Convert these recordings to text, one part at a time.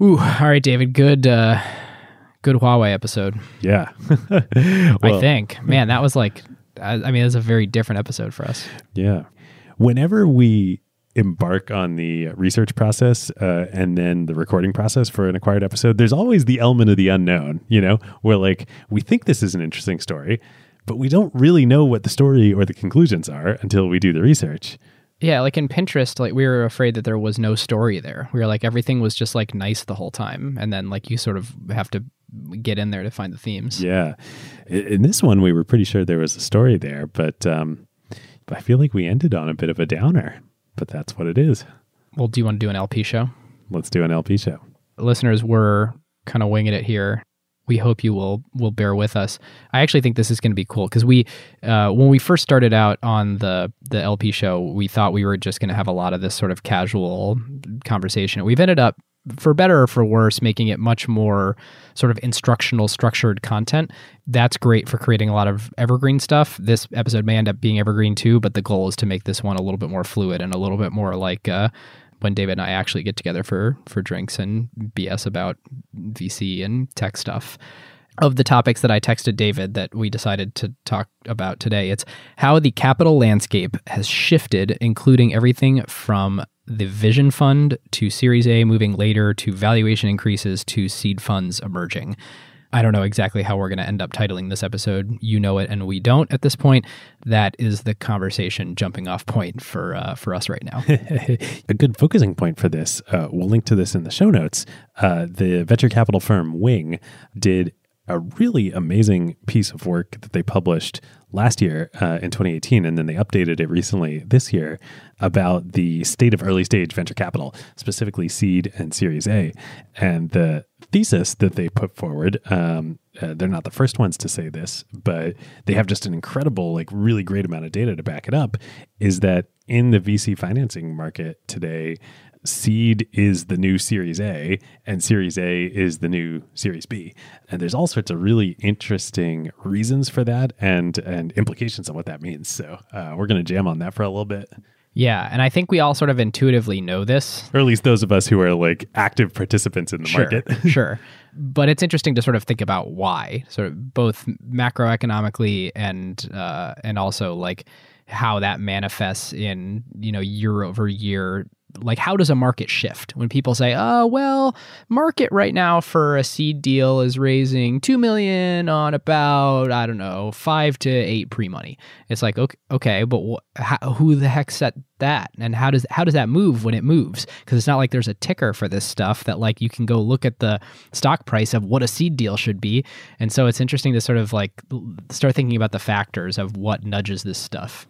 Ooh, all right, David. Good, uh, good Huawei episode. Yeah. I think, man, that was like, I, I mean, it's a very different episode for us. Yeah. Whenever we embark on the research process uh, and then the recording process for an acquired episode, there's always the element of the unknown, you know, where like we think this is an interesting story, but we don't really know what the story or the conclusions are until we do the research. Yeah, like in Pinterest, like we were afraid that there was no story there. We were like everything was just like nice the whole time, and then like you sort of have to get in there to find the themes. Yeah. In this one, we were pretty sure there was a story there, but um, I feel like we ended on a bit of a downer, but that's what it is. Well, do you want to do an LP show? Let's do an LP show. Listeners, we're kind of winging it here. We hope you will will bear with us. I actually think this is going to be cool because we, uh, when we first started out on the the LP show, we thought we were just going to have a lot of this sort of casual conversation. We've ended up, for better or for worse, making it much more sort of instructional, structured content. That's great for creating a lot of evergreen stuff. This episode may end up being evergreen too, but the goal is to make this one a little bit more fluid and a little bit more like. Uh, when David and I actually get together for for drinks and BS about VC and tech stuff. Of the topics that I texted David that we decided to talk about today, it's how the capital landscape has shifted, including everything from the Vision Fund to Series A moving later to valuation increases to seed funds emerging. I don't know exactly how we're going to end up titling this episode. You know it, and we don't at this point. That is the conversation jumping off point for uh, for us right now. a good focusing point for this, uh, we'll link to this in the show notes. Uh, the venture capital firm Wing did a really amazing piece of work that they published last year uh, in 2018, and then they updated it recently this year about the state of early stage venture capital, specifically seed and Series A. And the thesis that they put forward, um, uh, they're not the first ones to say this, but they have just an incredible, like, really great amount of data to back it up, is that in the VC financing market today, seed is the new series A and series A is the new series B. And there's all sorts of really interesting reasons for that and and implications of what that means. So uh, we're going to jam on that for a little bit. Yeah, and I think we all sort of intuitively know this. Or at least those of us who are like active participants in the sure, market. sure. But it's interesting to sort of think about why, sort of both macroeconomically and uh, and also like how that manifests in you know year over year like how does a market shift? When people say oh well market right now for a seed deal is raising 2 million on about i don't know 5 to 8 pre-money. It's like okay, okay but wh- how, who the heck set that? And how does how does that move when it moves? Because it's not like there's a ticker for this stuff that like you can go look at the stock price of what a seed deal should be. And so it's interesting to sort of like start thinking about the factors of what nudges this stuff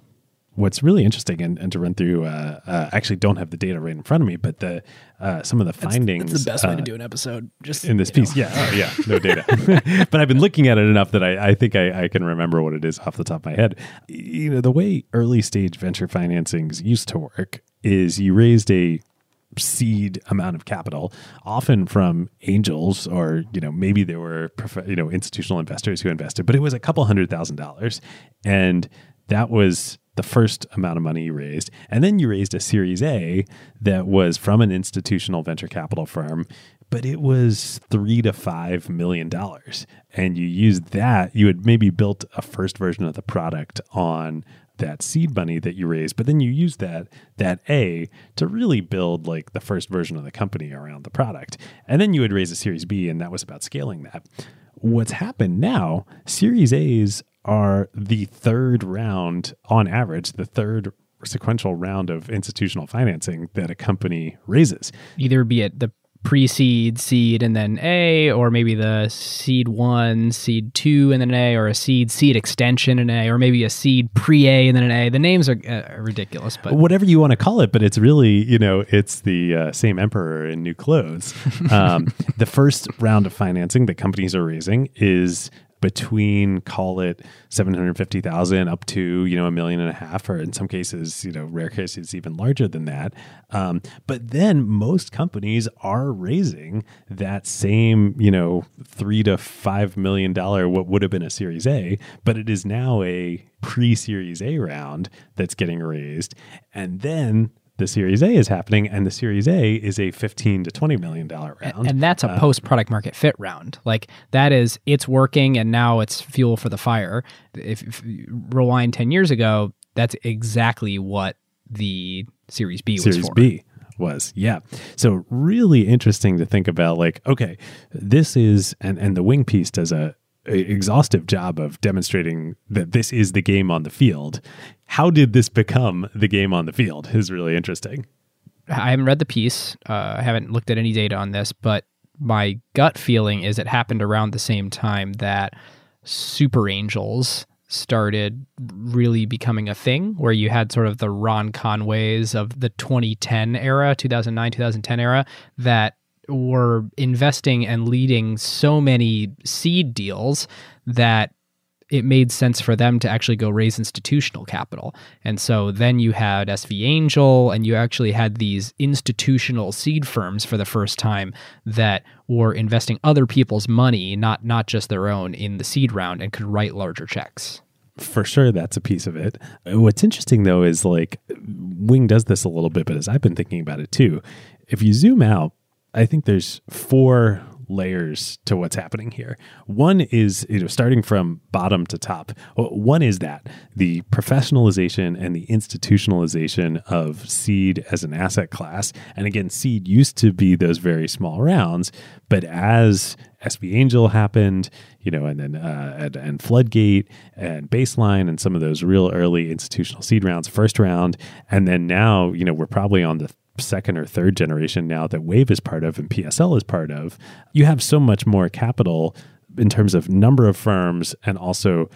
what's really interesting and, and to run through uh, uh, actually don't have the data right in front of me but the uh, some of the findings that's the best way to uh, do an episode just in this piece know. yeah. Oh, yeah. No data. But i've been looking at it enough that i, I think I, I, can remember what it is off the top of my head. You know the way early stage venture financings used to work is you raised a seed amount of capital often from angels or you know maybe there were you know institutional investors who invested but it was a couple hundred thousand dollars. And that was the first amount of money you raised. And then you raised a Series A that was from an institutional venture capital firm, but it was three to five million dollars. And you used that, you had maybe built a first version of the product on that seed money that you raised, but then you used that that A to really build like the first version of the company around the product. And then you would raise a Series B, and that was about scaling that. What's happened now, Series A's are the third round on average, the third sequential round of institutional financing that a company raises. Either be it the pre-seed, seed, and then A, or maybe the seed one, seed two, and then an A, or a seed, seed extension, and A, or maybe a seed pre-A and then an A. The names are uh, ridiculous, but whatever you want to call it, but it's really you know it's the uh, same emperor in new clothes. Um, the first round of financing that companies are raising is between call it 750,000 up to, you know, a million and a half, or in some cases, you know, rare cases even larger than that. Um, but then most companies are raising that same, you know, three to five million dollar, what would have been a series A, but it is now a pre series A round that's getting raised. And then the Series A is happening, and the Series A is a 15 to 20 million dollar round. And that's a uh, post product market fit round. Like that is it's working and now it's fuel for the fire. If, if rewind 10 years ago, that's exactly what the Series B was Series for. B was yeah so really interesting to think about like okay this is and and the wing piece does a, a exhaustive job of demonstrating that this is the game on the field how did this become the game on the field is really interesting I haven't read the piece. Uh, I haven't looked at any data on this, but my gut feeling is it happened around the same time that super angels started really becoming a thing where you had sort of the Ron Conways of the 2010 era, 2009, 2010 era that were investing and leading so many seed deals that it made sense for them to actually go raise institutional capital. And so then you had SV Angel, and you actually had these institutional seed firms for the first time that were investing other people's money, not not just their own, in the seed round and could write larger checks. for sure that's a piece of it what's interesting though is like wing does this a little bit but as i've been thinking about it too if you zoom out i think there's four layers to what's happening here. One is you know starting from bottom to top. One is that the professionalization and the institutionalization of seed as an asset class. And again, seed used to be those very small rounds, but as SV Angel happened, you know, and then uh, and, and Floodgate and Baseline and some of those real early institutional seed rounds, first round, and then now, you know, we're probably on the second or third generation now that Wave is part of and PSL is part of, you have so much more capital in terms of number of firms and also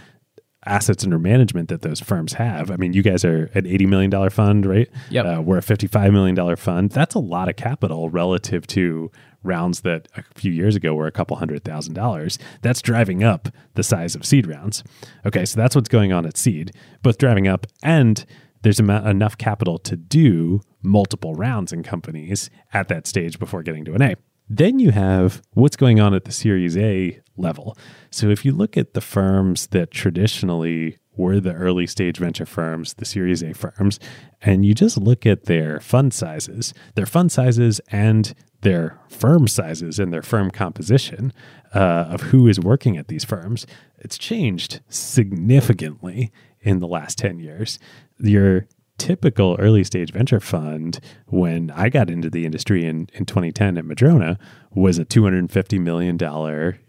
assets under management that those firms have. I mean, you guys are an $80 million fund, right? Yep. Uh, we're a $55 million fund. That's a lot of capital relative to rounds that a few years ago were a couple hundred thousand dollars. That's driving up the size of seed rounds. Okay, so that's what's going on at seed, both driving up and there's enough capital to do multiple rounds in companies at that stage before getting to an A. Then you have what's going on at the Series A level. So if you look at the firms that traditionally were the early stage venture firms, the Series A firms, and you just look at their fund sizes, their fund sizes and their firm sizes and their firm composition uh, of who is working at these firms, it's changed significantly in the last 10 years. Your typical early stage venture fund, when I got into the industry in, in 2010 at Madrona, was a $250 million,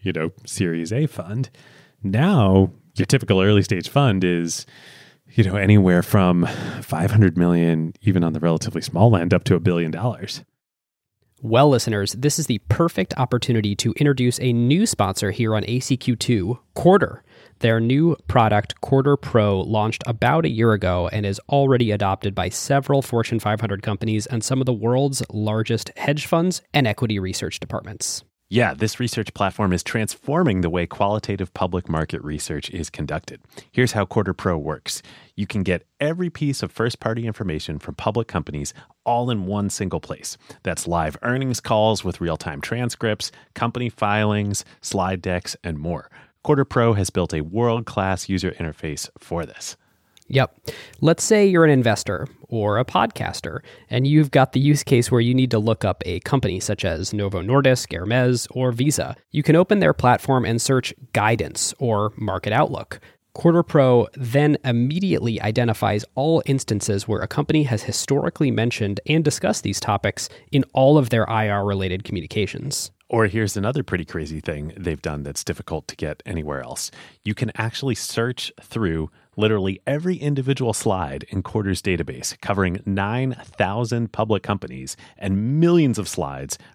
you know, Series A fund. Now, your typical early stage fund is, you know, anywhere from 500 million, even on the relatively small end, up to a billion dollars. Well, listeners, this is the perfect opportunity to introduce a new sponsor here on ACQ2, Quartr. Their new product, Quartr Pro, launched about a year ago and is already adopted by several Fortune 500 companies and some of the world's largest hedge funds and equity research departments. Yeah, this research platform is transforming the way qualitative public market research is conducted. Here's how Quartr Pro works you can get every piece of first party information from public companies all in one single place. That's live earnings calls with real time transcripts, company filings, slide decks, and more. Quartr Pro has built a world class user interface for this. Yep. Let's say you're an investor or a podcaster, and you've got the use case where you need to look up a company such as Novo Nordisk, Hermes, or Visa. You can open their platform and search guidance or market outlook. Quartr Pro then immediately identifies all instances where a company has historically mentioned and discussed these topics in all of their IR related communications. Or here's another pretty crazy thing they've done that's difficult to get anywhere else. You can actually search through literally every individual slide in Quartr's database, covering 9,000 public companies and millions of slides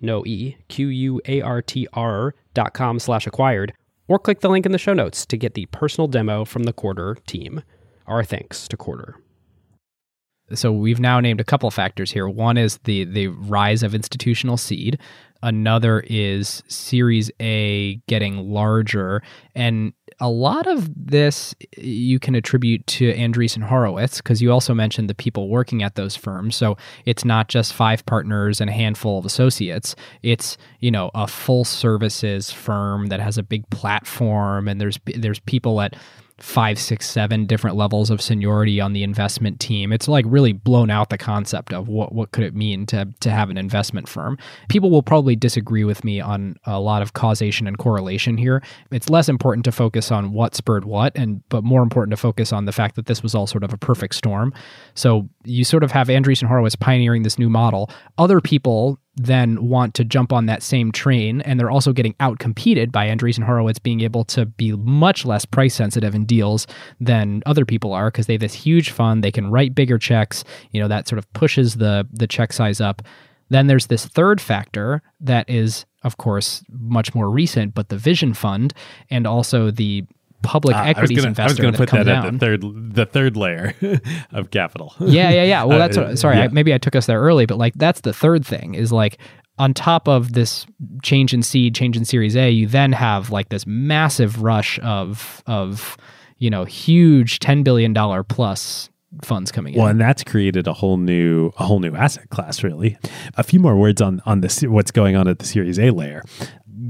no E, Q U A R T R dot com slash acquired, or click the link in the show notes to get the personal demo from the Quartr team. Our thanks to Quartr. So we've now named a couple factors here. One is the the rise of institutional seed. Another is Series A getting larger, and a lot of this you can attribute to Andreessen Horowitz because you also mentioned the people working at those firms. So it's not just five partners and a handful of associates. It's you know a full services firm that has a big platform, and there's there's people at five, six, seven different levels of seniority on the investment team. It's like really blown out the concept of what what could it mean to to have an investment firm. People will probably disagree with me on a lot of causation and correlation here. It's less important to focus on what spurred what, and but more important to focus on the fact that this was all sort of a perfect storm. So you sort of have Andreessen Horowitz pioneering this new model. Other people then want to jump on that same train and they're also getting outcompeted by Andreessen Horowitz being able to be much less price sensitive in deals than other people are because they have this huge fund they can write bigger checks you know that sort of pushes the the check size up. Then there's this third factor that is of course much more recent but the vision fund and also the public Ah, equities I was investor going to put that down. at the third, the third layer of capital. yeah, yeah, yeah. Well, that's Uh, what, sorry. yeah. I, maybe I took us there early, but like that's the third thing is like on top of this change in seed, change in Series A, you then have like this massive rush of of you know huge ten billion dollar plus funds coming in. Well, and that's created a whole new a whole new asset class. Really, a few more words on on this what's going on at the Series A layer.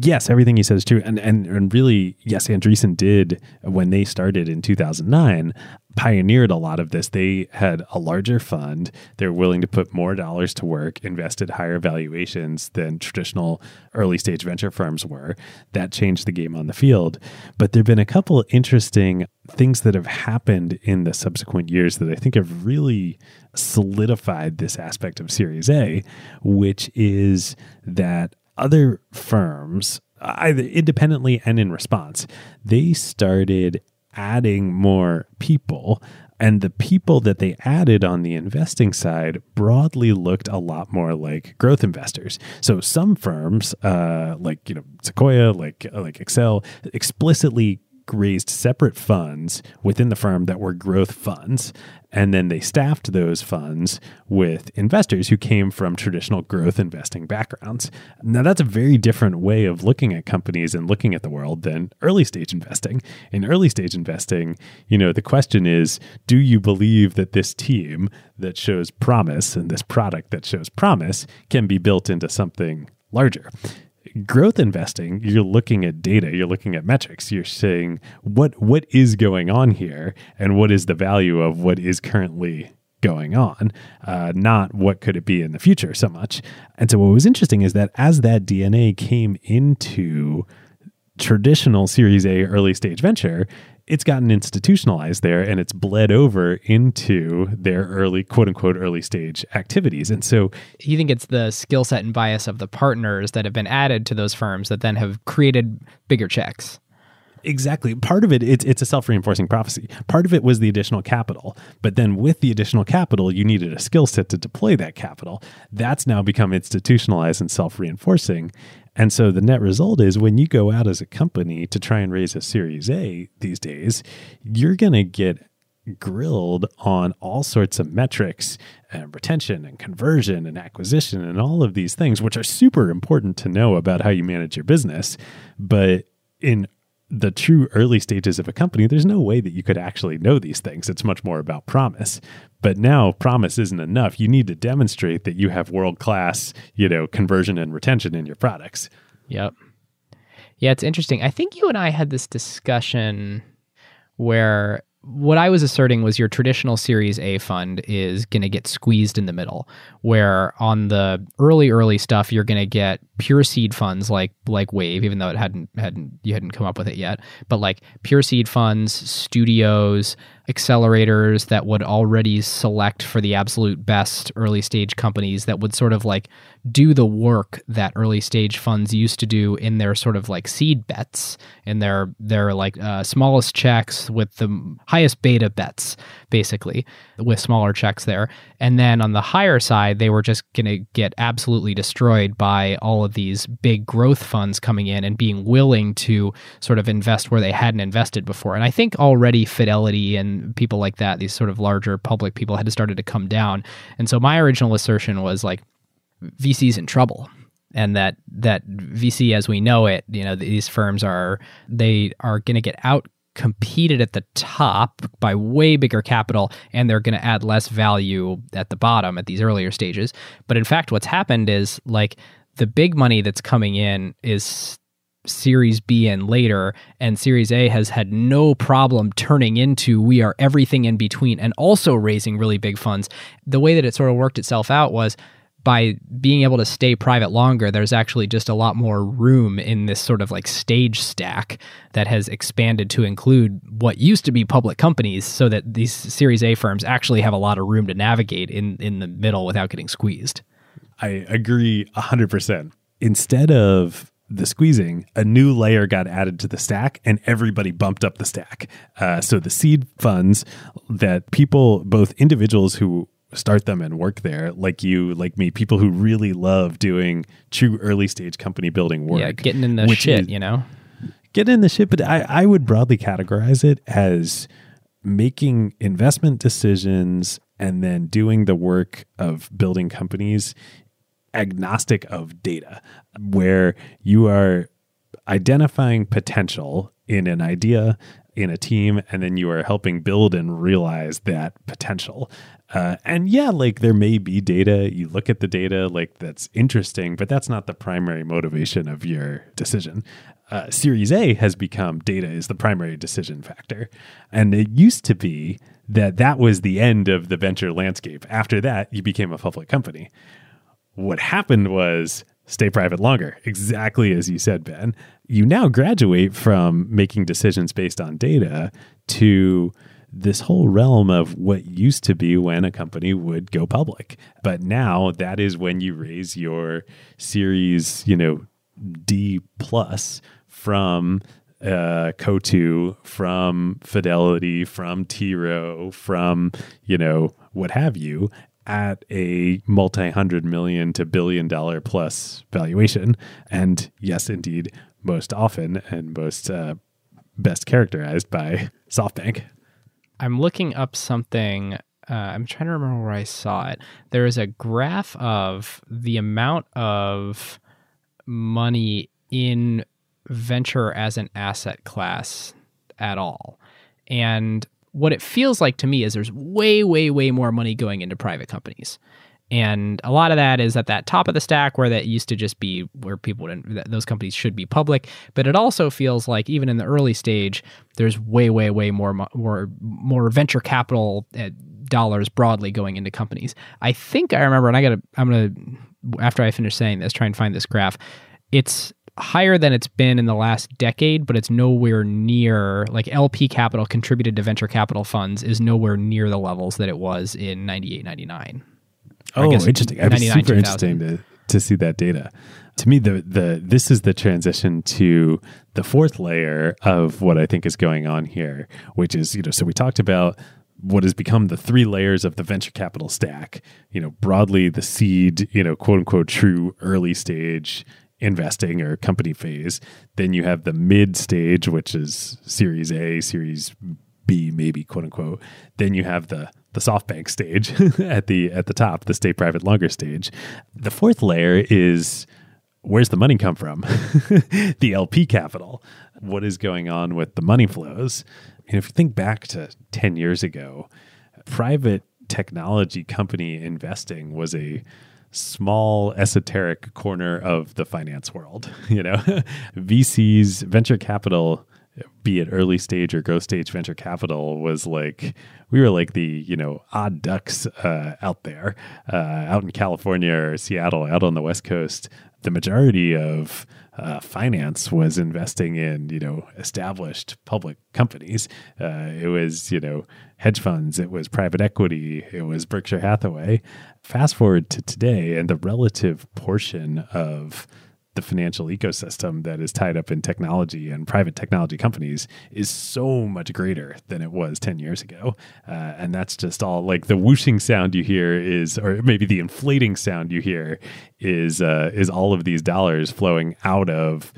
Yes, everything he says is true, and and and really, yes, Andreessen did when they started in two thousand nine. Pioneered a lot of this. They had a larger fund. They're willing to put more dollars to work, invested higher valuations than traditional early stage venture firms were. That changed the game on the field. But there have been a couple interesting things that have happened in the subsequent years that I think have really solidified this aspect of Series A, which is that other firms, either independently and in response, they started adding more people. And the people that they added on the investing side broadly looked a lot more like growth investors. So some firms, uh, like you know Sequoia, like like Accel, explicitly raised separate funds within the firm that were growth funds. And then they staffed those funds with investors who came from traditional growth investing backgrounds. Now, that's a very different way of looking at companies and looking at the world than early stage investing. In early stage investing, you know, the question is do you believe that this team that shows promise and this product that shows promise can be built into something larger? Growth investing you're looking at data you're looking at metrics. You're saying what what is going on here and what is the value of what is currently going on? Uh, not what could it be in the future so much. And so what was interesting is that as that dna came into traditional series a early stage venture it's gotten institutionalized there and it's bled over into their early quote unquote early stage activities and so you think it's the skill set and bias of the partners that have been added to those firms that then have created bigger checks. Exactly. Part of it, it's, it's a self reinforcing prophecy. Part of it was the additional capital. But then with the additional capital, you needed a skill set to deploy that capital. That's now become institutionalized and self reinforcing. And so the net result is when you go out as a company to try and raise a Series A these days, you're going to get grilled on all sorts of metrics and retention and conversion and acquisition and all of these things, which are super important to know about how you manage your business. But in the true early stages of a company, there's no way that you could actually know these things. It's much more about promise. But now promise isn't enough. You need to demonstrate that you have world class, you know, conversion and retention in your products. Yep. Yeah, it's interesting. I think you and I had this discussion where what I was asserting was your traditional Series A fund is going to get squeezed in the middle, where on the early early stuff you're going to get pure seed funds like like Wave, even though it hadn't hadn't you hadn't come up with it yet, but like pure seed funds, studios, accelerators that would already select for the absolute best early stage companies that would sort of like do the work that early stage funds used to do in their sort of like seed bets in their their like uh, smallest checks with the highest beta bets basically with smaller checks there. And then on the higher side they were just going to get absolutely destroyed by all of these big growth funds coming in and being willing to sort of invest where they hadn't invested before. And i think already fidelity and people like that these sort of larger public people had started to come down. And so my original assertion was like VC's in trouble. And that that VC as we know it, you know, these firms are they are going to get out competed at the top by way bigger capital and they're going to add less value at the bottom at these earlier stages. But in fact what's happened is like the big money that's coming in is Series B and later, and Series A has had no problem turning into we are everything in between and also raising really big funds. The way that it sort of worked itself out was by being able to stay private longer, there's actually just a lot more room in this sort of like stage stack that has expanded to include what used to be public companies so that these Series A firms actually have a lot of room to navigate in, in the middle without getting squeezed. I agree 100%. Instead of the squeezing, a new layer got added to the stack and everybody bumped up the stack. Uh, so the seed funds that people, both individuals who start them and work there like you like me people who really love doing true early stage company building work yeah getting in the shit is, you know? Getting in the shit but I, I would broadly categorize it as making investment decisions and then doing the work of building companies agnostic of data where you are identifying potential in an idea in a team and then you are helping build and realize that potential uh, and yeah, like there may be data, you look at the data, like that's interesting, but that's not the primary motivation of your decision. Uh, Series A has become data is the primary decision factor. And it used to be that that was the end of the venture landscape. After that, you became a public company. What happened was stay private longer, exactly as you said, Ben. You now graduate from making decisions based on data to this whole realm of what used to be when a company would go public. But now that is when you raise your series, you know, D plus from uh, Coatue, from Fidelity, from T from, you know, what have you, at a multi hundred million to billion dollar plus valuation. And yes, indeed, most often and most uh, best characterized by SoftBank. I'm looking up something. Uh, I'm trying to remember where I saw it. There is a graph of the amount of money in venture as an asset class at all. And what it feels like to me is there's way, way, way more money going into private companies. And a lot of that is at that top of the stack where that used to just be where people would, those companies should be public. But it also feels like even in the early stage, there's way, way, way more, more, more venture capital uh, dollars broadly going into companies. I think I remember, and I got to, I'm going to, after I finish saying this, try and find this graph. It's higher than it's been in the last decade, but it's nowhere near like LP capital contributed to venture capital funds is nowhere near the levels that it was in 98, 99. Oh, interesting. It's super interesting to, to see that data. To me, the the this is the transition to the fourth layer of what I think is going on here, which is you know so we talked about what has become the three layers of the venture capital stack. You know, broadly the seed, you know, quote unquote true early stage investing or company phase. Then you have the mid stage, which is Series A, Series B, maybe quote unquote. Then you have the the SoftBank stage at the at the top, the stay private longer stage. The fourth layer is where's the money come from? the LP capital. What is going on with the money flows? And if you think back to 10 years ago, private technology company investing was a small esoteric corner of the finance world, you know. VCs, venture capital be it early stage or growth stage venture capital was like we were like the you know odd ducks uh, out there uh, out in california or seattle out on the west coast the majority of uh, finance was investing in you know established public companies. Uh, it was you know hedge funds, it was private equity, it was Berkshire Hathaway. Fast forward to today, and the relative portion of the financial ecosystem that is tied up in technology and private technology companies is so much greater than it was 10 years ago. Uh, and that's just all like the whooshing sound you hear is, or maybe the inflating sound you hear is, uh, is all of these dollars flowing out of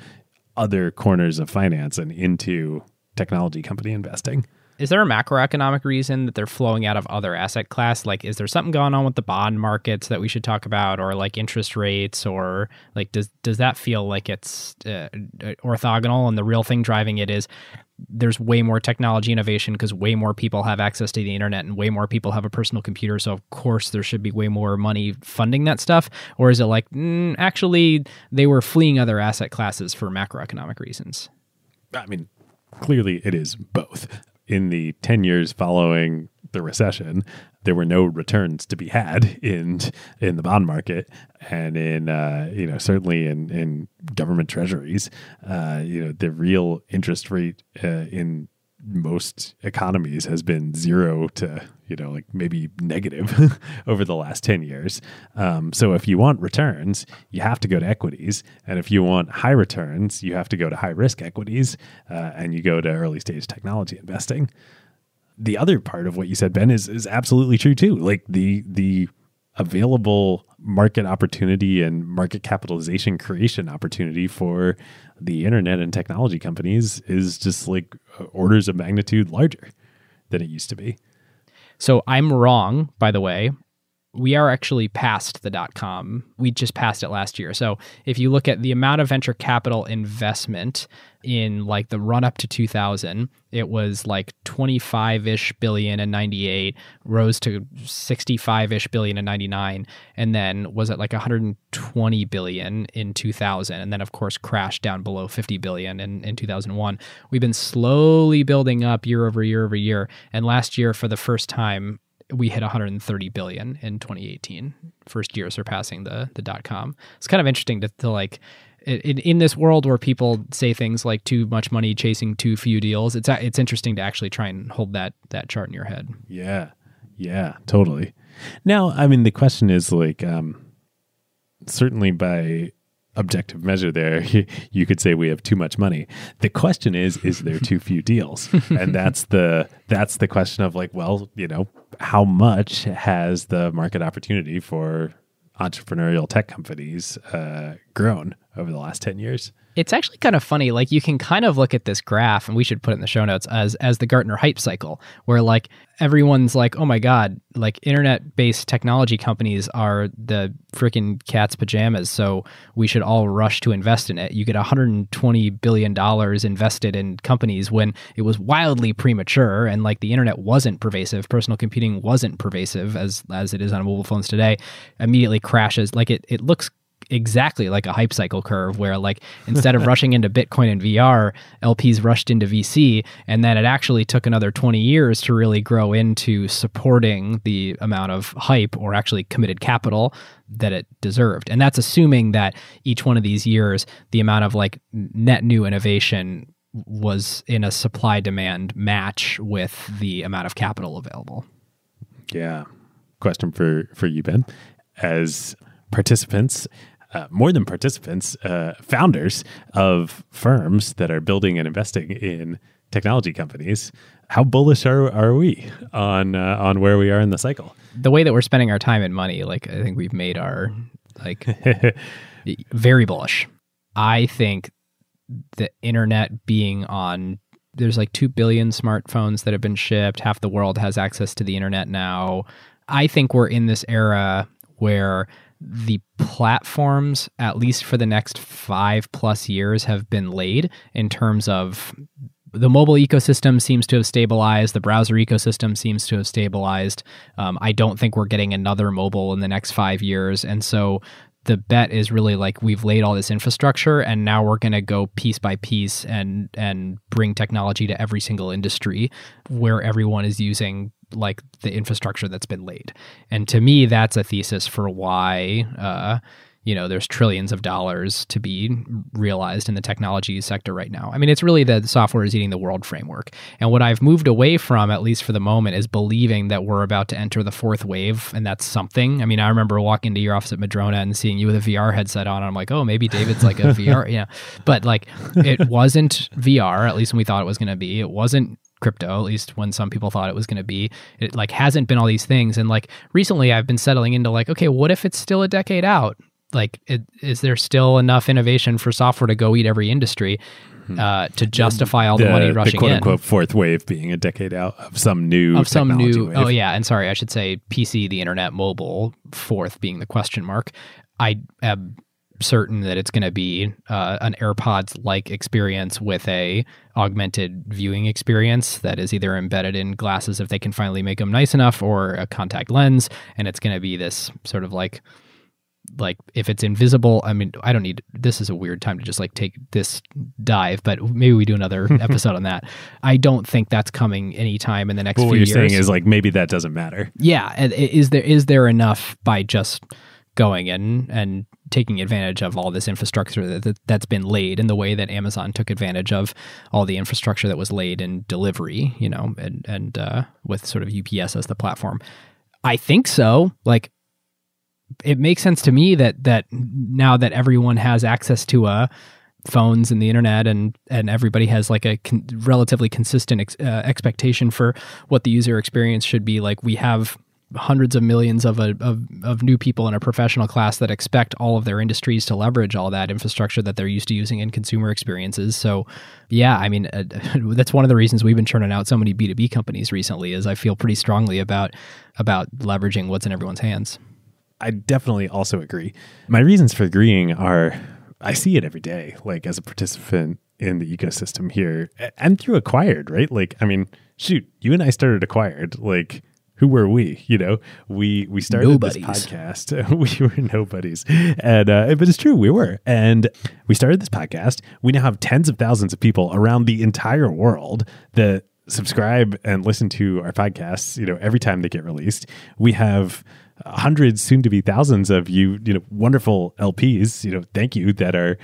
other corners of finance and into technology company investing is there a macroeconomic reason that they're flowing out of other asset class? Like is there something going on with the bond markets that we should talk about or like interest rates or like does does that feel like it's uh, orthogonal and the real thing driving it is there's way more technology innovation because way more people have access to the internet and way more people have a personal computer so of course there should be way more money funding that stuff? Or is it like mm, actually they were fleeing other asset classes for macroeconomic reasons? I mean clearly it is both in the 10 years following the recession, there were no returns to be had in in the bond market and in uh, you know certainly in in government treasuries. Uh, you know the real interest rate uh, in most economies has been zero to you know like maybe negative over the last 10 years. Um, so if you want returns you have to go to equities. And if you want high returns you have to go to high risk equities uh, and you go to early stage technology investing. The other part of what you said ben is is absolutely true too. Like the the available market opportunity and market capitalization creation opportunity for the internet and technology companies is just like orders of magnitude larger than it used to be. So I'm wrong, by the way we are actually past the dot com. We just passed it last year. So if you look at the amount of venture capital investment in like the run up to 2000, it was like 25 ish billion in 98, rose to 65 ish billion in 99, and then was at like 120 billion in 2000. And then, of course, crashed down below 50 billion in, in 2001. We've been slowly building up year over year over year. And last year, for the first time, we hit 130 billion in 2018, first year surpassing the the dot com. It's kind of interesting to, to like in, in this world where people say things like too much money chasing too few deals. It's it's interesting to actually try and hold that that chart in your head. Yeah, yeah, totally. Now, I mean, the question is like, um, certainly by objective measure there you could say we have too much money. The question is is there too few deals? And that's the that's the question of like well you know how much has the market opportunity for entrepreneurial tech companies uh, grown over the last 10 years it's actually kind of funny. Like you can kind of look at this graph, and we should put it in the show notes as as the Gartner hype cycle, where like everyone's like, "Oh my god!" Like internet based technology companies are the freaking cat's pajamas, so we should all rush to invest in it. You get 120 billion dollars invested in companies when it was wildly premature, and like the internet wasn't pervasive, personal computing wasn't pervasive as as it is on mobile phones today. Immediately crashes. Like it it looks exactly like a hype cycle curve where like instead of rushing into Bitcoin and VR, LPs rushed into VC and then it actually took another 20 years to really grow into supporting the amount of hype or actually committed capital that it deserved. And that's assuming that each one of these years the amount of like net new innovation was in a supply demand match with the amount of capital available. Yeah. Question for for you Ben as participants uh, more than participants, uh, founders of firms that are building and investing in technology companies. How bullish are are we on uh, on where we are in the cycle? The way that we're spending our time and money, like I think we've made our like very bullish. I think the internet being on there's like 2 billion smartphones that have been shipped half the world has access to the internet now i think we're in this era where the platforms, at least for the next five plus years, have been laid in terms of the mobile ecosystem seems to have stabilized. The browser ecosystem seems to have stabilized. Um, I don't think we're getting another mobile in the next five years. And so the bet is really like we've laid all this infrastructure and now we're going to go piece by piece and and bring technology to every single industry where everyone is using like the infrastructure that's been laid. And to me, that's a thesis for why uh, you know there's trillions of dollars to be realized in the technology sector right now. I mean it's really the software is eating the world framework. And what i've moved away from at least for the moment is believing that we're about to enter the fourth wave and that's something. I mean i remember walking to your office at madrona and seeing you with a vr headset on and i'm like oh maybe david's like a vr yeah. But like it wasn't vr at least when we thought it was going to be. It wasn't crypto at least when some people thought it was going to be. It like hasn't been all these things. And like recently i've been settling into like okay what if it's still a decade out? Like it, is there still enough innovation for software to go eat every industry uh, to justify all the, the money rushing the quote in? unquote fourth wave being a decade out of some new of some new wave. oh yeah and sorry i should say pc the internet mobile fourth being the question mark. I am certain that it's going to be uh, an airpods like experience with a augmented viewing experience that is either embedded in glasses if they can finally make them nice enough or a contact lens and it's going to be this sort of like like if it's invisible i mean i don't need this is a weird time to just like take this dive but maybe we do another episode on that. I don't think that's coming anytime in the next but few what you're years. saying is like maybe that doesn't matter. Yeah is there is there enough by just going in and taking advantage of all this infrastructure that, that that's been laid in the way that amazon took advantage of all the infrastructure that was laid in delivery you know and and uh, with sort of ups as the platform. I think so. Like it makes sense to me that that now that everyone has access to uh phones and the internet and and everybody has like a con- relatively consistent ex- uh, expectation for what the user experience should be like we have hundreds of millions of, a, of of new people in a professional class that expect all of their industries to leverage all that infrastructure that they're used to using in consumer experiences so yeah i mean uh, that's one of the reasons we've been churning out so many b2b companies recently is i feel pretty strongly about about leveraging what's in everyone's hands I definitely also agree. My reasons for agreeing are I see it every day, like as a participant in the ecosystem here and through acquired, right? Like, I mean, shoot, you and I started acquired. Like, who were we? You know, we we started Nobodies. this podcast. we were nobodies, and uh, but it's true, we were. And we started this podcast. We now have tens of thousands of people around the entire world that subscribe and listen to our podcasts. You know, every time they get released, we have hundreds, soon to be thousands of you, you know, wonderful LPs, you know, thank you that are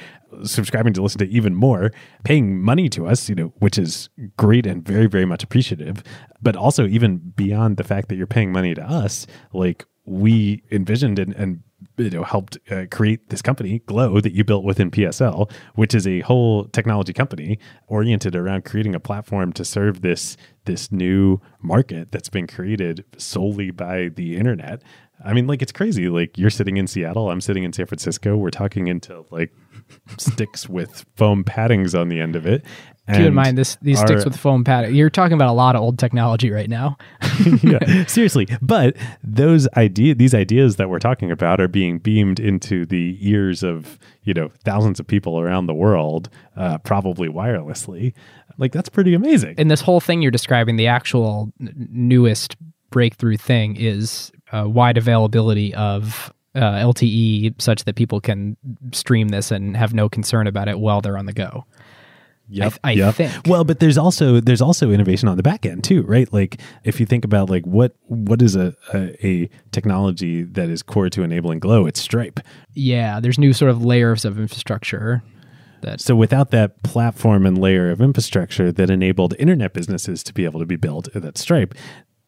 subscribing to listen to even more, paying money to us, you know, which is great and very, very much appreciative. But also, even beyond the fact that you're paying money to us, like we envisioned and, and you know helped uh, create this company glow that you built within psl which is a whole technology company oriented around creating a platform to serve this this new market that's been created solely by the internet i mean like it's crazy like you're sitting in seattle i'm sitting in san francisco we're talking into like sticks with foam paddings on the end of it keep in mind this these sticks with foam pad you're talking about a lot of old technology right now yeah, seriously. But those idea, these ideas that we're talking about, are being beamed into the ears of you know thousands of people around the world, uh, probably wirelessly. Like that's pretty amazing. and this whole thing you're describing, the actual n- newest breakthrough thing is uh, wide availability of uh, LTE, such that people can stream this and have no concern about it while they're on the go. Yep, I yep. think. Well, but there's also there's also innovation on the back end too, right? Like if you think about like what what is a, a a technology that is core to enabling Glow, it's Stripe. Yeah, there's new sort of layers of infrastructure that So without that platform and layer of infrastructure that enabled internet businesses to be able to be built, uh, that Stripe,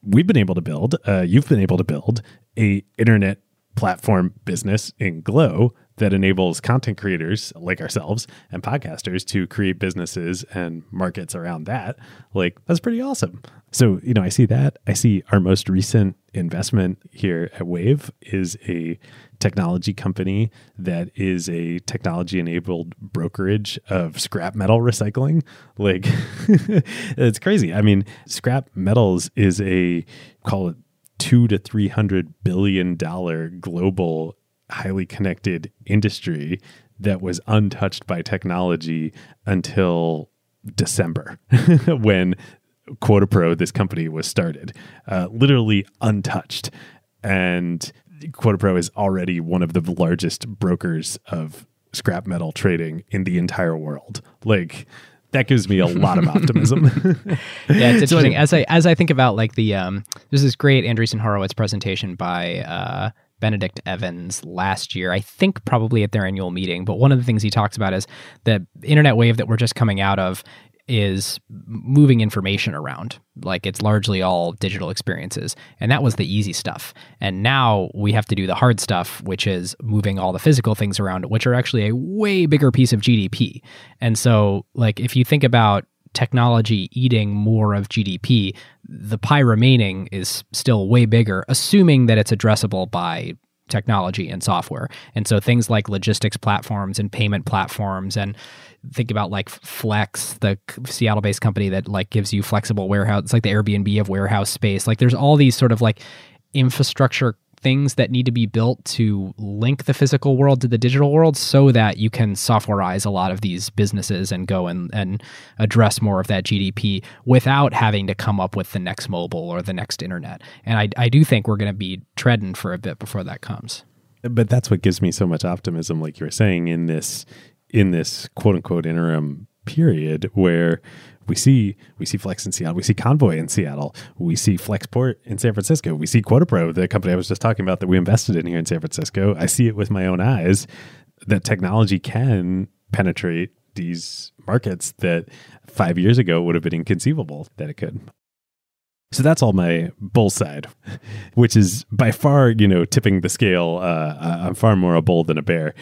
we've been able to build. Uh, you've been able to build a internet platform business in Glow that enables content creators like ourselves and podcasters to create businesses and markets around that. Like that's pretty awesome. So you know, I see that. I see our most recent investment here at Wave is a technology company that is a technology enabled brokerage of scrap metal recycling. Like it's crazy. I mean, scrap metals is a call it two to three hundred billion dollar global highly connected industry that was untouched by technology until December when Quota Pro, this company, was started. Uh, literally untouched. And QuotaPro is already one of the largest brokers of scrap metal trading in the entire world. Like that gives me a lot of optimism. yeah, it's interesting. as I as I think about like the um, there's this great Andreessen Horowitz presentation by uh, Benedict Evans last year. I think probably at their annual meeting. But one of the things he talks about is the internet wave that we're just coming out of is moving information around. Like it's largely all digital experiences. And that was the easy stuff. And now we have to do the hard stuff, which is moving all the physical things around, which are actually a way bigger piece of GDP. And so, like, if you think about technology eating more of GDP, the pie remaining is still way bigger, assuming that it's addressable by technology and software. And so things like logistics platforms and payment platforms and think about like Flex, the Seattle based company that like gives you flexible warehouse. It's like the Airbnb of warehouse space. Like there's all these sort of like infrastructure things that need to be built to link the physical world to the digital world so that you can softwareize a lot of these businesses and go and, and address more of that GDP without having to come up with the next mobile or the next internet. And I, I do think we're going to be treading for a bit before that comes. But that's what gives me so much optimism, like you were saying, in this in this quote unquote interim period where we see we see Flexe in Seattle, we see Convoy in Seattle, we see Flexport in San Francisco, we see QuotaPro, the company I was just talking about that we invested in here in San Francisco. I see it with my own eyes that technology can penetrate these markets that five years ago would have been inconceivable that it could. So that's all my bull side, which is by far, you know, tipping the scale. Uh, I'm far more a bull than a bear.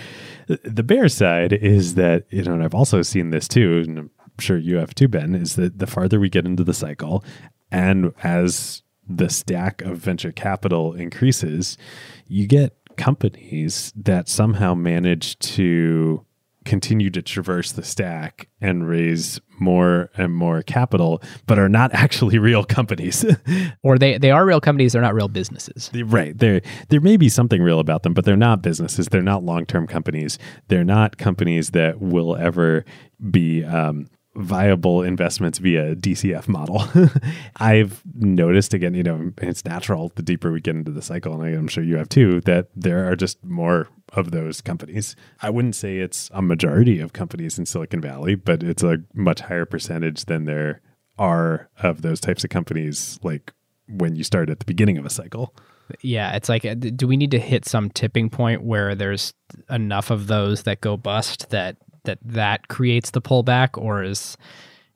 The bear side is that, you know, and I've also seen this too, sure you have too, Ben, is that the farther we get into the cycle and as the stack of venture capital increases, you get companies that somehow manage to continue to traverse the stack and raise more and more capital, but are not actually real companies. or they, they are real companies, they're not real businesses. Right. There there may be something real about them, but they're not businesses. They're not long term companies. They're not companies that will ever be um, viable investments via DCF model. I've noticed again, you know, it's natural the deeper we get into the cycle, and I'm sure you have too, that there are just more of those companies. I wouldn't say it's a majority of companies in Silicon Valley, but it's a much higher percentage than there are of those types of companies like when you start at the beginning of a cycle. Yeah, it's like, uh, do we need to hit some tipping point where there's enough of those that go bust that that that creates the pullback, or is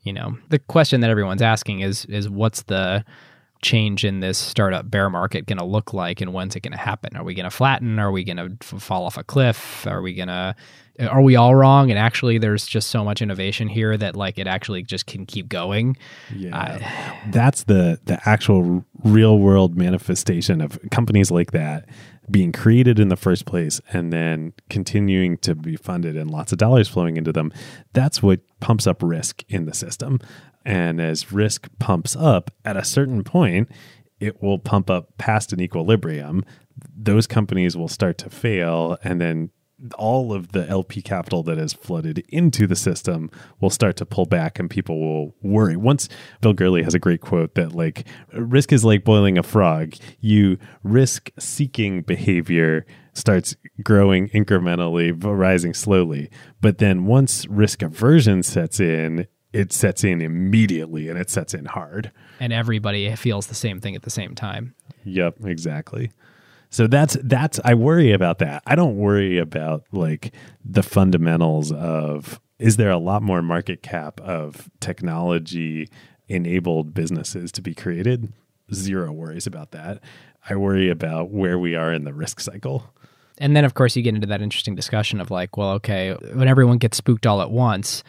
you know the question that everyone's asking is is what's the change in this startup bear market going to look like and when's it going to happen? Are we going to flatten? Are we going to f- fall off a cliff? Are we going to are we all wrong? And actually there's just so much innovation here that like it actually just can keep going. Yeah. Uh, that's the the actual real world manifestation of companies like that being created in the first place and then continuing to be funded and lots of dollars flowing into them, that's what pumps up risk in the system. And as risk pumps up at a certain point, it will pump up past an equilibrium. Those companies will start to fail and then all of the LP capital that has flooded into the system will start to pull back and people will worry. Once Bill Gurley has a great quote that like risk is like boiling a frog. You risk seeking behavior starts growing incrementally, rising slowly. But then once risk aversion sets in, it sets in immediately and it sets in hard. And everybody feels the same thing at the same time. Yep, exactly. So that's that's I worry about that. I don't worry about like the fundamentals of is there a lot more market cap of technology enabled businesses to be created? Zero worries about that. I worry about where we are in the risk cycle. And then of course you get into that interesting discussion of like, well, okay, when everyone gets spooked all at once,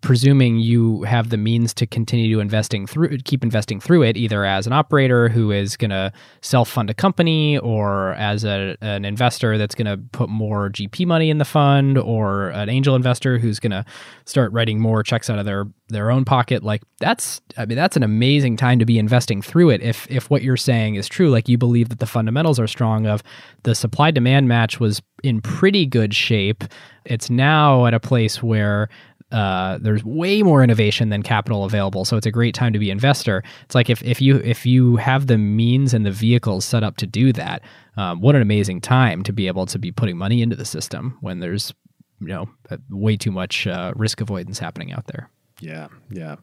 presuming you have the means to continue to investing through keep investing through it either as an operator who is going to self-fund a company or as a, an investor that's going to put more gp money in the fund or an angel investor who's going to start writing more checks out of their their own pocket. Like that's i mean that's an amazing time to be investing through it. If if what you're saying is true like you believe that the fundamentals are strong of the supply demand match was in pretty good shape. It's now at a place where uh, there's way more innovation than capital available. So it's a great time to be investor. It's like if, if you if you have the means and the vehicles set up to do that, um, what an amazing time to be able to be putting money into the system when there's you know way too much uh, risk avoidance happening out there. Yeah, yeah.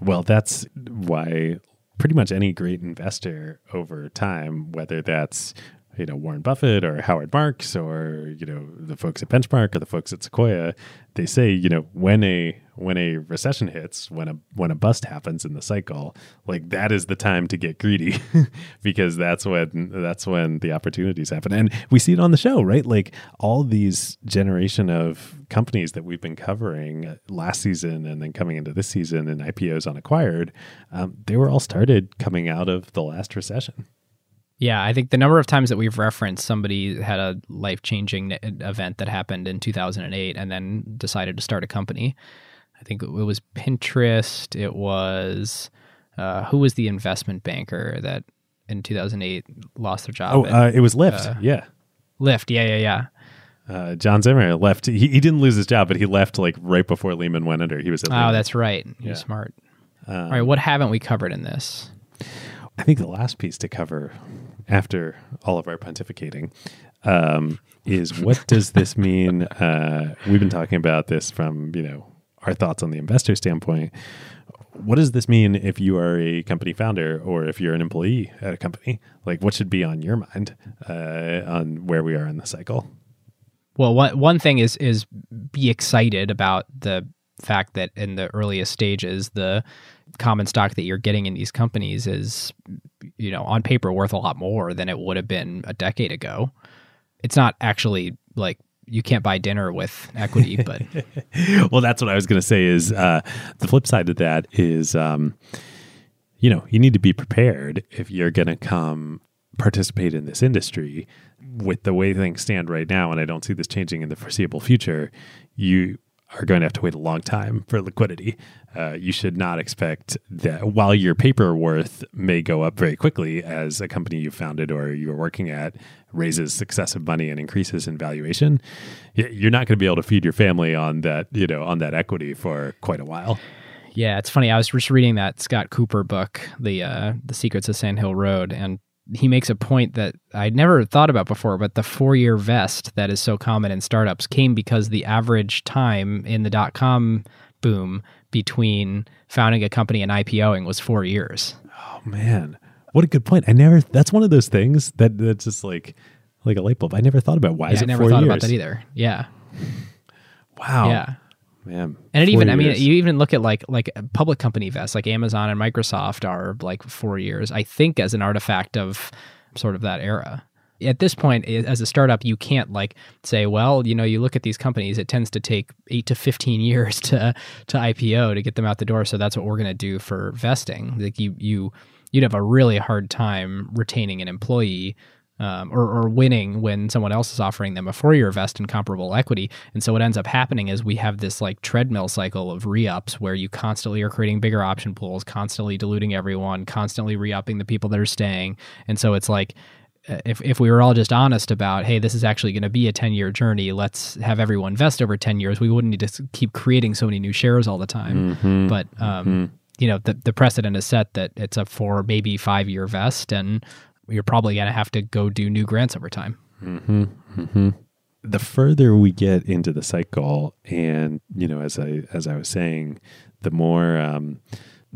Well, that's why pretty much any great investor over time, whether that's you know Warren Buffett or Howard Marks or you know the folks at Benchmark or the folks at Sequoia, they say you know when a when a recession hits, when a when a bust happens in the cycle, like that is the time to get greedy because that's when that's when the opportunities happen. And we see it on the show, right? Like all these generation of companies that we've been covering last season and then coming into this season and IPOs unacquired, um, they were all started coming out of the last recession. Yeah, I think the number of times that we've referenced somebody had a life changing event that happened in 2008 and then decided to start a company. I think it was Pinterest. It was uh, who was the investment banker that in 2008 lost their job? Oh, uh, it was Lyft. Uh, yeah, Lyft. Yeah, yeah, yeah. Uh, John Zimmer left. He, he didn't lose his job, but he left like right before Lehman went under. He was. At oh, Lehman. that's right. He's yeah. smart. Um, All right, what haven't we covered in this? I think the last piece to cover after all of our pontificating um, is what does this mean? Uh, we've been talking about this from you know our thoughts on the investor standpoint. What does this mean if you are a company founder or if you're an employee at a company? Like, what should be on your mind uh, on where we are in the cycle? Well, one one thing is is be excited about the fact that in the earliest stages, the common stock that you're getting in these companies is, you know, on paper worth a lot more than it would have been a decade ago. It's not actually like you can't buy dinner with equity, but well, that's what I was going to say. Is uh, the flip side of that is, um, you know, you need to be prepared if you're going to come participate in this industry with the way things stand right now, and I don't see this changing in the foreseeable future. You are going to have to wait a long time for liquidity. Uh, you should not expect that while your paper worth may go up very quickly as a company you founded or you're working at raises successive money and increases in valuation, you're not going to be able to feed your family on that, you know, on that equity for quite a while. Yeah, it's funny. I was just reading that Scott Kupor book, the uh, the Secrets of Sand Hill Road, and he makes a point that I'd never thought about before, but the four year vest that is so common in startups came because the average time in the dot com boom between founding a company and IPOing was four years. Oh man. What a good point. I never that's one of those things that that's just like like a light bulb. I never thought about why yeah, is it I never thought years? about that either. Yeah. Wow. Yeah man. And it even, years. I mean, you even look at like like uh, public company vests, like Amazon and Microsoft are like four years. I think as an artifact of sort of that era. At this point, as a startup, you can't like say, well, you know, you look at these companies, it tends to take eight to fifteen years to to IPO to get them out the door. So that's what we're going to do for vesting. Like you you you'd have a really hard time retaining an employee um, or, or, winning when someone else is offering them a four-year vest in comparable equity. And so what ends up happening is we have this like treadmill cycle of re-ups where you constantly are creating bigger option pools, constantly diluting everyone, constantly re-upping the people that are staying. And so it's like uh, if, if we were all just honest about, hey, this is actually going to be a 10 year journey, let's have everyone vest over 10 years, we wouldn't need to keep creating so many new shares all the time. Mm-hmm. But, um, mm-hmm. you know, the, the precedent is set that it's a four, maybe five year vest. And you're probably going to have to go do new grants over time. Mm-hmm, mm-hmm. The further we get into the cycle, and you know, as I as I was saying, the more um,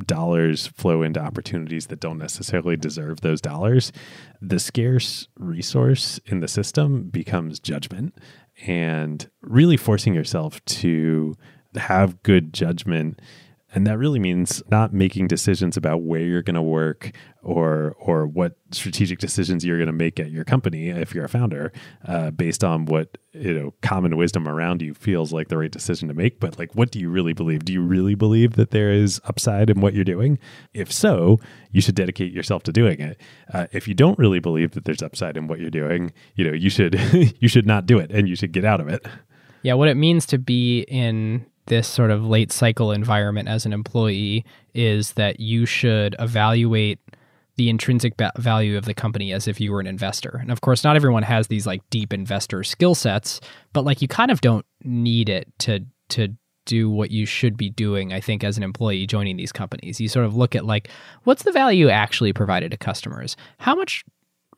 dollars flow into opportunities that don't necessarily deserve those dollars, the scarce resource in the system becomes judgment, and really forcing yourself to have good judgment and that really means not making decisions about where you're going to work or or what strategic decisions you're going to make at your company if you're a founder, uh, based on what you know common wisdom around you feels like the right decision to make. But like, what do you really believe? Do you really believe that there is upside in what you're doing? If so, you should dedicate yourself to doing it. Uh, if you don't really believe that there's upside in what you're doing, you know you should you should not do it and you should get out of it. Yeah, what it means to be in this sort of late cycle environment as an employee is that you should evaluate the intrinsic ba- value of the company as if you were an investor. And of course, not everyone has these like deep investor skill sets, but like you kind of don't need it to to do what you should be doing, I think, as an employee joining these companies. You sort of look at like, what's the value actually provided to customers? How much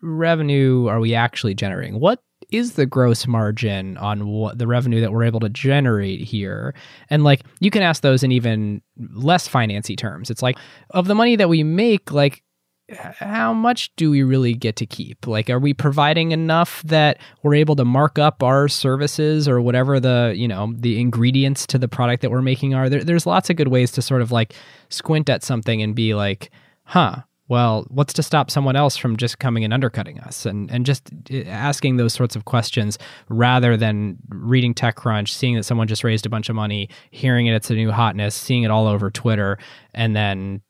revenue are we actually generating? What is the gross margin on what the revenue that we're able to generate here? And like you can ask those in even less financy terms. It's like of the money that we make, like how much do we really get to keep? Like, are we providing enough that we're able to mark up our services or whatever the you know the ingredients to the product that we're making are? There, there's lots of good ways to sort of like squint at something and be like, huh. Well, what's to stop someone else from just coming and undercutting us and, and just eh, asking those sorts of questions rather than reading TechCrunch, seeing that someone just raised a bunch of money, hearing it, it's a new hotness, seeing it all over Twitter, and then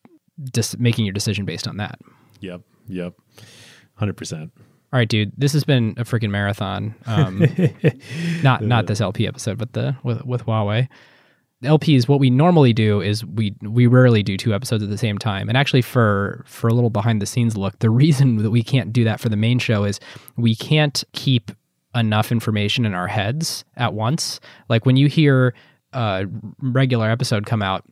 just making your decision based on that. Yep. Yep. Hundred percent. All right, dude. This has been a freaking marathon. Um, not not this LP episode, but the with with Huawei. LPs, what we normally do is we we rarely do two episodes at the same time. And actually, for for a little behind the scenes look, the reason that we can't do that for the main show is we can't keep enough information in our heads at once. Like when you hear a regular episode come out,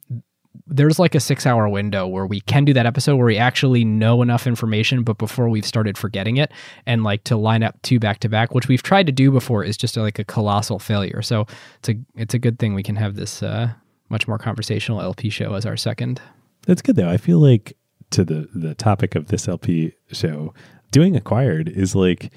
there's like a six hour window where we can do that episode where we actually know enough information, but before we've started forgetting it, and like to line up two back to back, which we've tried to do before, is just like a colossal failure. So it's a it's a good thing we can have this uh, much more conversational LP show as our second. That's good though. I feel like to the the topic of this LP show, doing acquired is like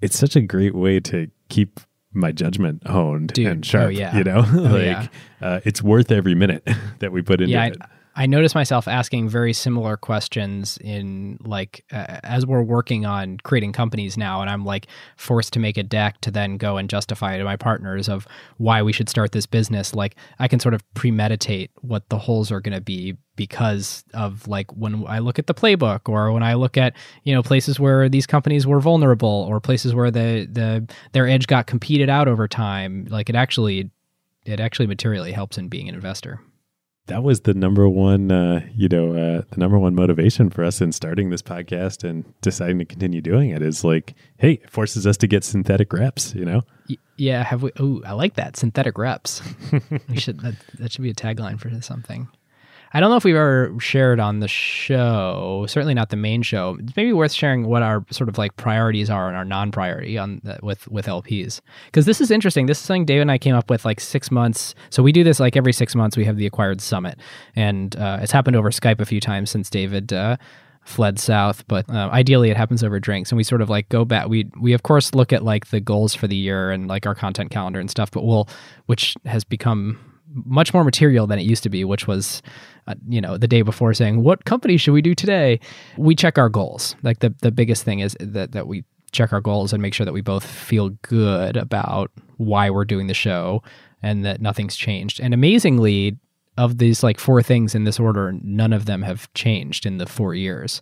it's such a great way to keep my judgment honed Dude, and sharp. oh, yeah. You know, Oh, like yeah. uh, it's worth every minute that we put into yeah, it. I, I notice myself asking very similar questions in like uh, as we're working on creating companies now, and I'm like forced to make a deck to then go and justify to my partners of why we should start this business. Like I can sort of premeditate what the holes are going to be because of like when I look at the playbook or when I look at you know places where these companies were vulnerable or places where the the their edge got competed out over time. Like it actually it actually materially helps in being an investor. That was the number one, uh, you know, uh, the number one motivation for us in starting this podcast and deciding to continue doing it is like, hey, it forces us to get synthetic reps. You know, Yeah, have we? Oh, I like that synthetic reps. we should that, that should be a tagline for something. I don't know if we've ever shared on the show. Certainly not the main show. It's maybe worth sharing what our sort of like priorities are and our non-priority on the, with with LPs because this is interesting. This is something David and I came up with like six months. So we do this like every six months. We have the acquired summit, and uh, it's happened over Skype a few times since David. Uh, fled south but uh, ideally it happens over drinks and we sort of like go back we we of course look at like the goals for the year and like our content calendar and stuff but we'll which has become much more material than it used to be which was uh, you know the day before saying what company should we do today we check our goals like the the biggest thing is that that we check our goals and make sure that we both feel good about why we're doing the show and that nothing's changed and amazingly of these like four things in this order, none of them have changed in the four years.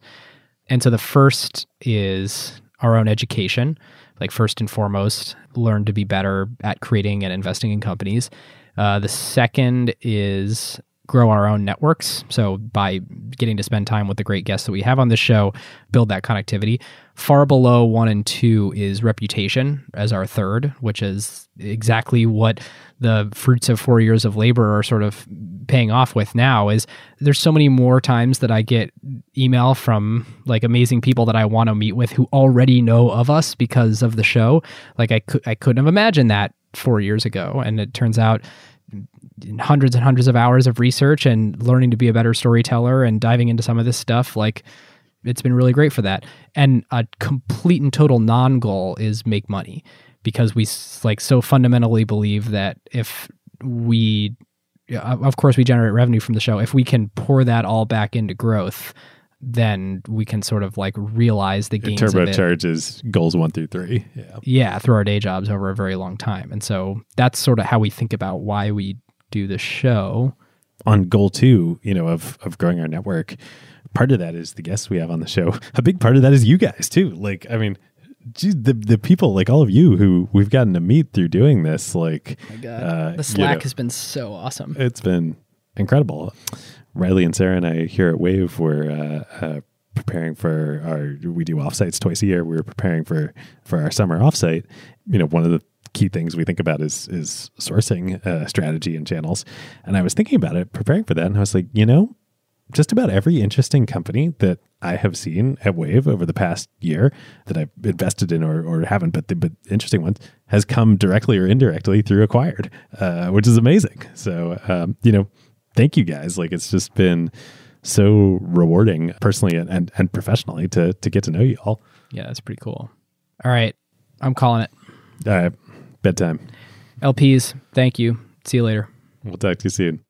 And so the first is our own education. Like, first and foremost, learn to be better at creating and investing in companies. Uh, the second is grow our own networks. So, by getting to spend time with the great guests that we have on the show, build that connectivity. Far below one and two is reputation as our third, which is exactly what the fruits of four years of labor are sort of paying off with now is there's so many more times that I get email from like amazing people that I want to meet with who already know of us because of the show. Like I I couldn't have imagined that four years ago. And it turns out hundreds and hundreds of hours of research and learning to be a better storyteller and diving into some of this stuff like it's been really great for that and a complete and total non-goal is make money because we like so fundamentally believe that if we of course we generate revenue from the show if we can pour that all back into growth then we can sort of like realize the it gains of it turbocharges goals one through three. Yeah. yeah through our day jobs over a very long time and so that's sort of how we think about why we do the show on goal two, you know, of of growing our network, part of that is the guests we have on the show. A big part of that is you guys too. Like, I mean, geez, the the people like all of you who we've gotten to meet through doing this, like, my god uh, the you slack know, has been so awesome it's been incredible. Riley and Sarah and I here at Wave were uh, uh, preparing for our we do offsites twice a year. We were preparing for for our summer offsite. You know, one of the key things we think about is is sourcing uh, strategy and channels. And I was thinking about it, preparing for that, and I was like, you know, just about every interesting company that I have seen at Wave over the past year that I've invested in or, or haven't, but the but interesting ones has come directly or indirectly through acquired, uh, which is amazing. So um, you know, thank you guys. Like it's just been so rewarding personally and, and, and professionally to to get to know you all. Yeah, that's pretty cool. All right. I'm calling it. All right, bedtime. LPs, thank you. See you later. We'll talk to you soon.